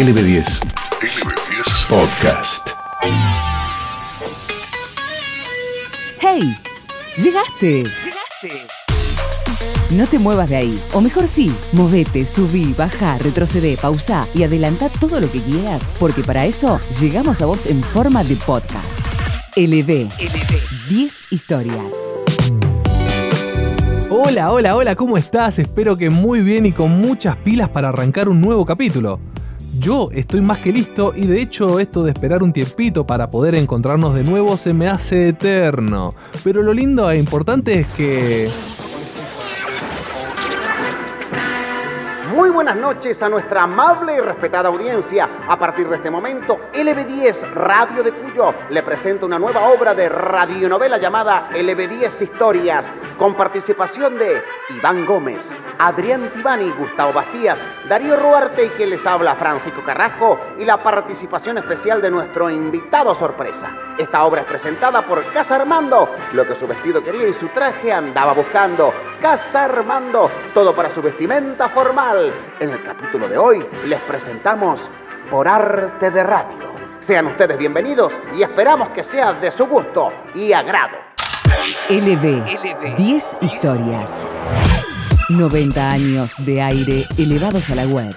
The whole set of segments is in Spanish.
LB10. LB10 Podcast. ¡Hey! ¡Llegaste! ¡Llegaste! No te muevas de ahí. O mejor sí, movete, subí, baja, retrocede, pausa y adelanta todo lo que quieras, porque para eso llegamos a vos en forma de podcast. LB. LB. 10 historias. Hola, hola, hola, ¿cómo estás? Espero que muy bien y con muchas pilas para arrancar un nuevo capítulo. Yo estoy más que listo y de hecho esto de esperar un tiempito para poder encontrarnos de nuevo se me hace eterno. Pero lo lindo e importante es que... buenas noches a nuestra amable y respetada audiencia. A partir de este momento, LB10 Radio de Cuyo le presenta una nueva obra de radionovela llamada LB10 Historias, con participación de Iván Gómez, Adrián Tibani, Gustavo Bastías, Darío Ruarte y quien les habla Francisco Carrasco y la participación especial de nuestro invitado sorpresa. Esta obra es presentada por Casa Armando, lo que su vestido quería y su traje andaba buscando. Casa Armando, todo para su vestimenta formal. En el capítulo de hoy les presentamos Por Arte de Radio. Sean ustedes bienvenidos y esperamos que sea de su gusto y agrado. LB. 10 historias. 90 años de aire elevados a la web.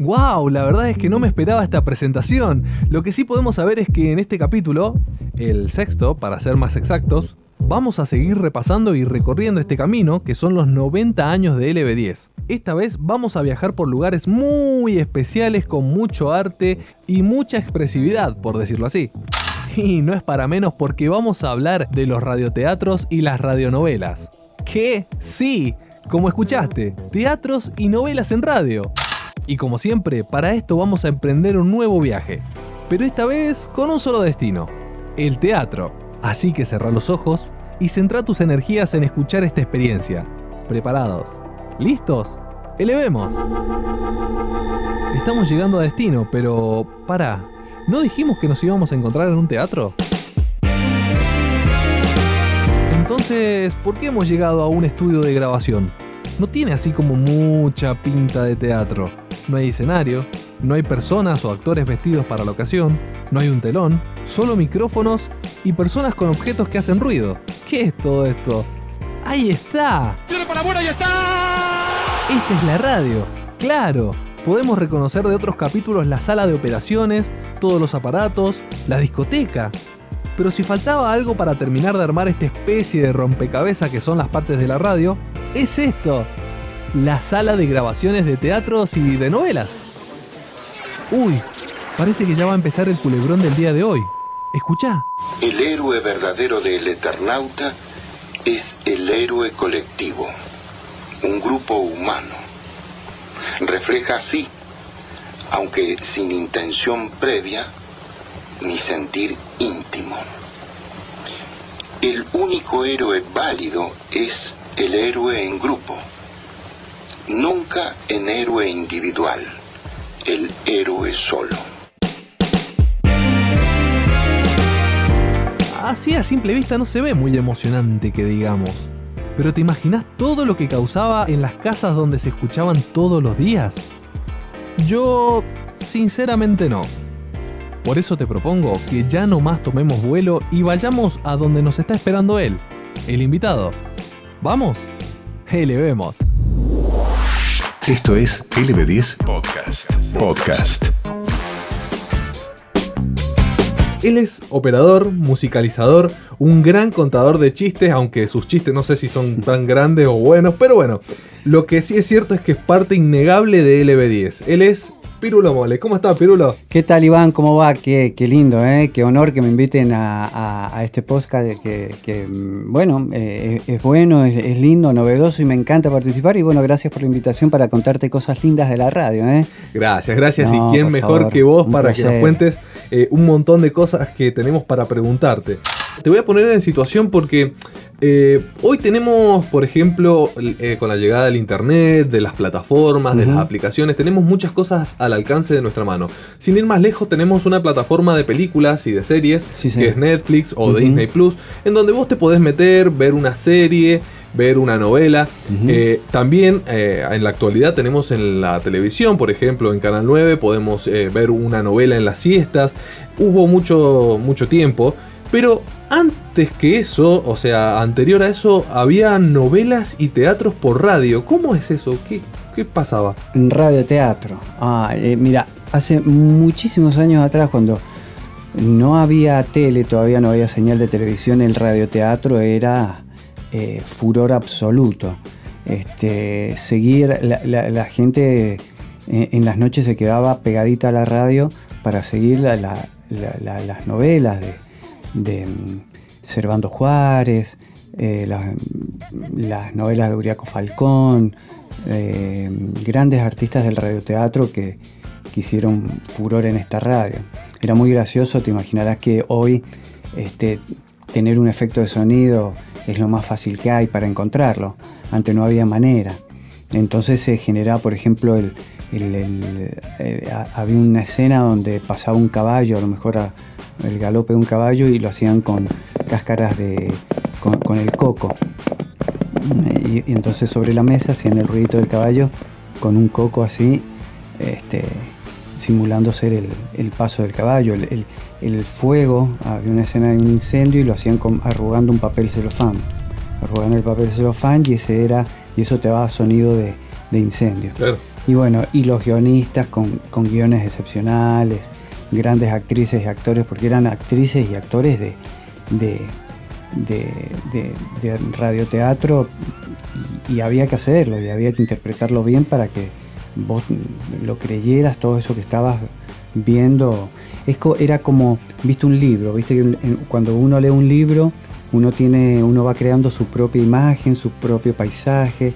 ¡Wow! La verdad es que no me esperaba esta presentación. Lo que sí podemos saber es que en este capítulo, el sexto, para ser más exactos, vamos a seguir repasando y recorriendo este camino que son los 90 años de LB10. Esta vez vamos a viajar por lugares muy especiales con mucho arte y mucha expresividad, por decirlo así. Y no es para menos porque vamos a hablar de los radioteatros y las radionovelas. ¿Qué? Sí, como escuchaste, teatros y novelas en radio. Y como siempre, para esto vamos a emprender un nuevo viaje. Pero esta vez con un solo destino, el teatro. Así que cerrá los ojos y centra tus energías en escuchar esta experiencia. ¿Preparados? ¿Listos? Elevemos. Estamos llegando a destino, pero... Para, ¿no dijimos que nos íbamos a encontrar en un teatro? Entonces, ¿por qué hemos llegado a un estudio de grabación? No tiene así como mucha pinta de teatro. No hay escenario, no hay personas o actores vestidos para la ocasión, no hay un telón, solo micrófonos y personas con objetos que hacen ruido. ¿Qué es todo esto? ¡Ahí está! ¡Viene para afuera y está! Esta es la radio. Claro, podemos reconocer de otros capítulos la sala de operaciones, todos los aparatos, la discoteca. Pero si faltaba algo para terminar de armar esta especie de rompecabezas que son las partes de la radio, es esto. La sala de grabaciones de teatros y de novelas. Uy, parece que ya va a empezar el culebrón del día de hoy. Escucha. El héroe verdadero del Eternauta es el héroe colectivo, un grupo humano. Refleja así, aunque sin intención previa, mi sentir íntimo. El único héroe válido es el héroe en grupo, nunca en héroe individual, el héroe solo. Así a simple vista no se ve muy emocionante que digamos. Pero ¿te imaginas todo lo que causaba en las casas donde se escuchaban todos los días? Yo, sinceramente no. Por eso te propongo que ya no más tomemos vuelo y vayamos a donde nos está esperando él, el invitado. ¿Vamos? vemos. Esto es LB10 Podcast. Podcast. Él es operador, musicalizador, un gran contador de chistes, aunque sus chistes no sé si son tan grandes o buenos, pero bueno, lo que sí es cierto es que es parte innegable de LB10. Él es Pirulo Mole. ¿Cómo estás, Pirulo? ¿Qué tal, Iván? ¿Cómo va? Qué, qué lindo, ¿eh? Qué honor que me inviten a, a, este podcast que, que bueno, eh, es, bueno, es, es, lindo, novedoso y me encanta participar. Y bueno, gracias por la invitación para contarte cosas lindas de la radio, ¿eh? Gracias, gracias. No, y quién mejor favor, que vos para que nos cuentes eh, un montón de cosas que tenemos para preguntarte. Te voy a poner en situación porque eh, hoy tenemos, por ejemplo, eh, con la llegada del Internet, de las plataformas, uh -huh. de las aplicaciones, tenemos muchas cosas al alcance de nuestra mano. Sin ir más lejos, tenemos una plataforma de películas y de series, sí, que es Netflix o uh -huh. Disney Plus, en donde vos te podés meter, ver una serie, ver una novela. Eh, también eh, en la actualidad tenemos en la televisión, por ejemplo, en Canal 9 podemos eh, ver una novela en las siestas. Hubo mucho, mucho tiempo. Pero antes que eso, o sea, anterior a eso, había novelas y teatros por radio. ¿Cómo es eso? ¿Qué, qué pasaba? Radioteatro. Ah, mira, hace muchísimos años atrás, cuando no había tele, todavía no había señal de televisión, el radioteatro era eh, furor absoluto. Este, seguir, la, gente eh, en, las noches se quedaba pegadita a la radio para seguir las novelas de, mm, Servando Juárez, eh, las, novelas de Uriaco Falcón, grandes artistas del radioteatro que, que hicieron furor en esta radio. Era muy gracioso, te imaginarás que hoy este, tener un efecto de sonido es lo más fácil que hay para encontrarlo. Antes no había manera. Entonces se generaba, por ejemplo, el, eh, había una escena donde pasaba un caballo, a lo mejor el galope de un caballo, y lo hacían con cáscaras de. con, el coco. Y, entonces sobre la mesa hacían el ruidito del caballo con un coco así. Este, simulando ser el, paso del caballo. El, fuego, había una escena de un incendio y lo hacían arrugando un papel celofán. Arrugando el papel celofán y ese era, y eso te daba sonido de, incendio. Y bueno, y los guionistas con, guiones excepcionales, grandes actrices y actores, porque eran actrices y actores de, de, de radioteatro y había que hacerlo y había que interpretarlo bien para que vos lo creyeras, todo eso que estabas viendo. Es, era como, viste un libro, viste que cuando uno lee un libro, uno tiene, uno va creando su propia imagen, su propio paisaje.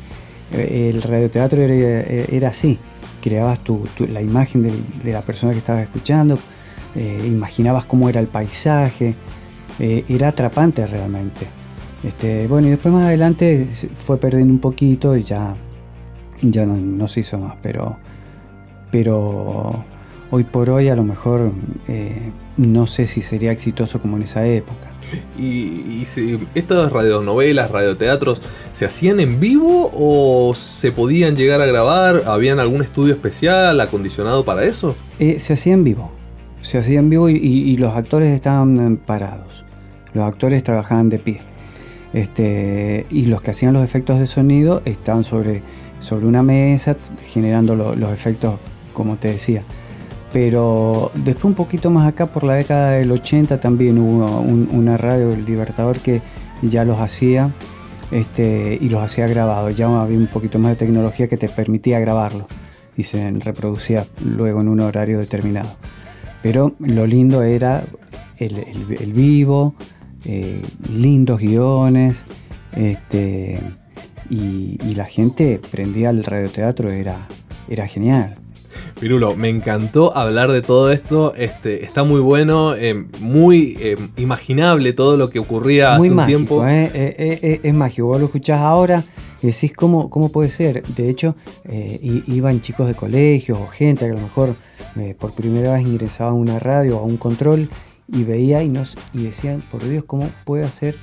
Eh, el radioteatro era, era así, creabas tu, la imagen de, la persona que estabas escuchando, eh, imaginabas cómo era el paisaje, eh, era atrapante realmente. Este, bueno, y después más adelante fue perdiendo un poquito y ya ya no, se hizo más, pero, pero hoy por hoy a lo mejor eh, no sé si sería exitoso como en esa época. ¿Y, si estas radionovelas, radioteatros, se hacían en vivo o se podían llegar a grabar? ¿Habían algún estudio especial acondicionado para eso? Eh, se hacía en vivo, se hacía en vivo y, los actores estaban parados, los actores trabajaban de pie. Este, y los que hacían los efectos de sonido estaban sobre sobre una mesa generando los efectos como te decía. Pero después un poquito más acá por la década del 80 también hubo una radio, El Libertador, que ya los hacía este, y los hacía grabados. Ya había un poquito más de tecnología que te permitía grabarlo y se reproducía luego en un horario determinado. Pero lo lindo era el, vivo, eh, lindos guiones, este, y, la gente prendía el radioteatro, era, era genial. Pirulo, me encantó hablar de todo esto. Este, está muy bueno, eh, muy eh, imaginable todo lo que ocurría hace un tiempo. ¿eh? es mágico. Vos lo escuchás ahora y decís cómo, cómo puede ser. De hecho, iban chicos de colegios o gente que a lo mejor por primera vez ingresaba a una radio o a un control y veía y, nos, y decían, por Dios, ¿cómo puede hacer,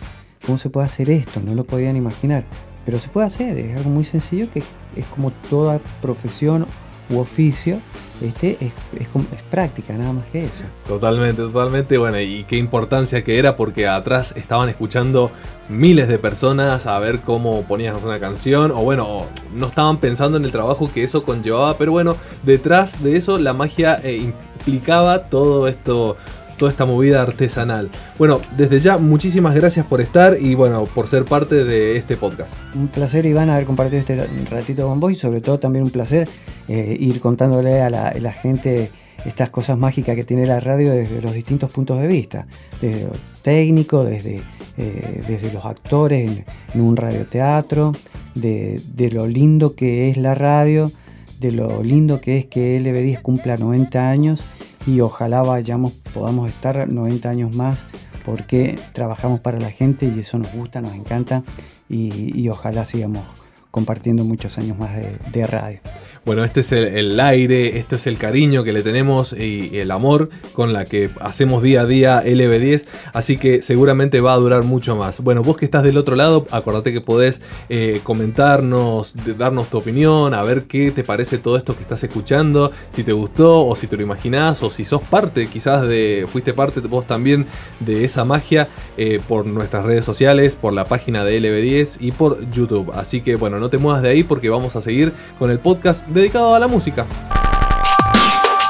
cómo se puede hacer esto? No lo podían imaginar pero se puede hacer, es algo muy sencillo que es como toda profesión u oficio, este es, es, es, práctica, nada más que eso. Totalmente, totalmente. Bueno, y qué importancia que era porque atrás estaban escuchando miles de personas a ver cómo ponías una canción, o bueno, no estaban pensando en el trabajo que eso conllevaba, pero bueno, detrás de eso la magia eh, implicaba todo esto toda esta movida artesanal. Bueno, desde ya, muchísimas gracias por estar y bueno, por ser parte de este podcast. Un placer, Iván, haber compartido este ratito con vos y sobre todo también un placer eh, ir contándole a la, gente estas cosas mágicas que tiene la radio desde los distintos puntos de vista, desde lo técnico, desde, eh, desde los actores en, un radioteatro, de, de, lo lindo que es la radio, de lo lindo que es que LB10 cumpla 90 años y ojalá vayamos, podamos estar 90 años más porque trabajamos para la gente y eso nos gusta, nos encanta y, ojalá sigamos compartiendo muchos años más de, radio. Bueno, este es el, aire, esto es el cariño que le tenemos y, el amor con la que hacemos día a día LB10, así que seguramente va a durar mucho más. Bueno, vos que estás del otro lado, acordate que podés eh, comentarnos, darnos tu opinión, a ver qué te parece todo esto que estás escuchando, si te gustó o si te lo imaginás o si sos parte quizás de, fuiste parte vos también de esa magia eh, por nuestras redes sociales, por la página de LB10 y por YouTube. Así que bueno, no te muevas de ahí porque vamos a seguir con el podcast dedicado a la música.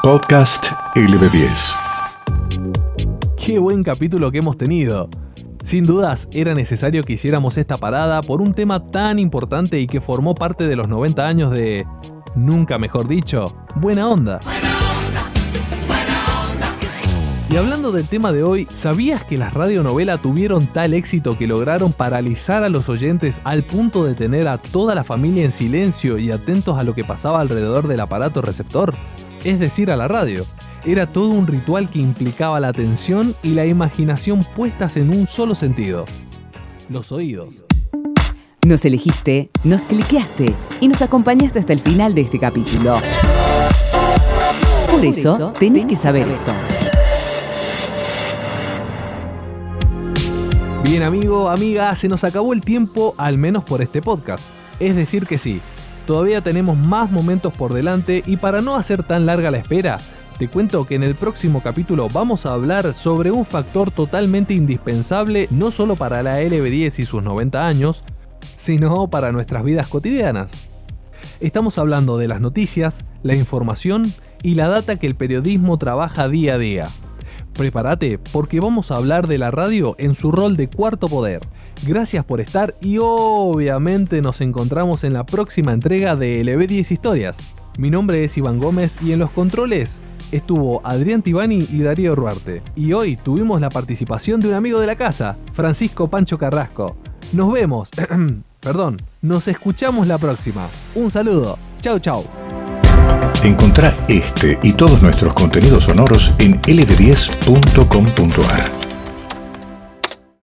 Podcast LB10. Qué buen capítulo que hemos tenido. Sin dudas, era necesario que hiciéramos esta parada por un tema tan importante y que formó parte de los 90 años de, nunca mejor dicho, buena onda. Y hablando del tema de hoy, ¿sabías que las radionovelas tuvieron tal éxito que lograron paralizar a los oyentes al punto de tener a toda la familia en silencio y atentos a lo que pasaba alrededor del aparato receptor? Es decir, a la radio. Era todo un ritual que implicaba la atención y la imaginación puestas en un solo sentido. Los oídos. Nos elegiste, nos cliqueaste y nos acompañaste hasta el final de este capítulo. Por eso, tenés que saber esto. Bien amigo, amiga, se nos acabó el tiempo, al menos por este podcast. Es decir que sí, todavía tenemos más momentos por delante y para no hacer tan larga la espera, te cuento que en el próximo capítulo vamos a hablar sobre un factor totalmente indispensable no solo para la LB10 y sus 90 años, sino para nuestras vidas cotidianas. Estamos hablando de las noticias, la información y la data que el periodismo trabaja día a día. Prepárate porque vamos a hablar de la radio en su rol de cuarto poder. Gracias por estar y obviamente nos encontramos en la próxima entrega de LB10 Historias. Mi nombre es Iván Gómez y en los controles estuvo Adrián Tibani y Darío Ruarte. Y hoy tuvimos la participación de un amigo de la casa, Francisco Pancho Carrasco. Nos vemos, perdón, nos escuchamos la próxima. Un saludo, chau chau. Encontrá este y todos nuestros contenidos sonoros en lb10.com.ar.